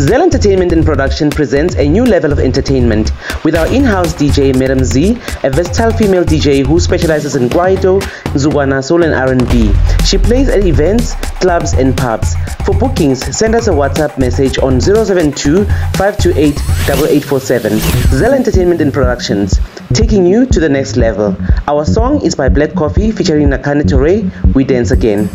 Zel Entertainment and Production presents a new level of entertainment with our in-house DJ Miriam Z, a versatile female DJ who specializes in kwaito, zugwana, soul and R&B. She plays at events, clubs and pubs. For bookings, send us a WhatsApp message on 072 528 8847. Zel Entertainment and Productions, taking you to the next level. Our song is by Black Coffee featuring Nakhane Toure, We Dance Again.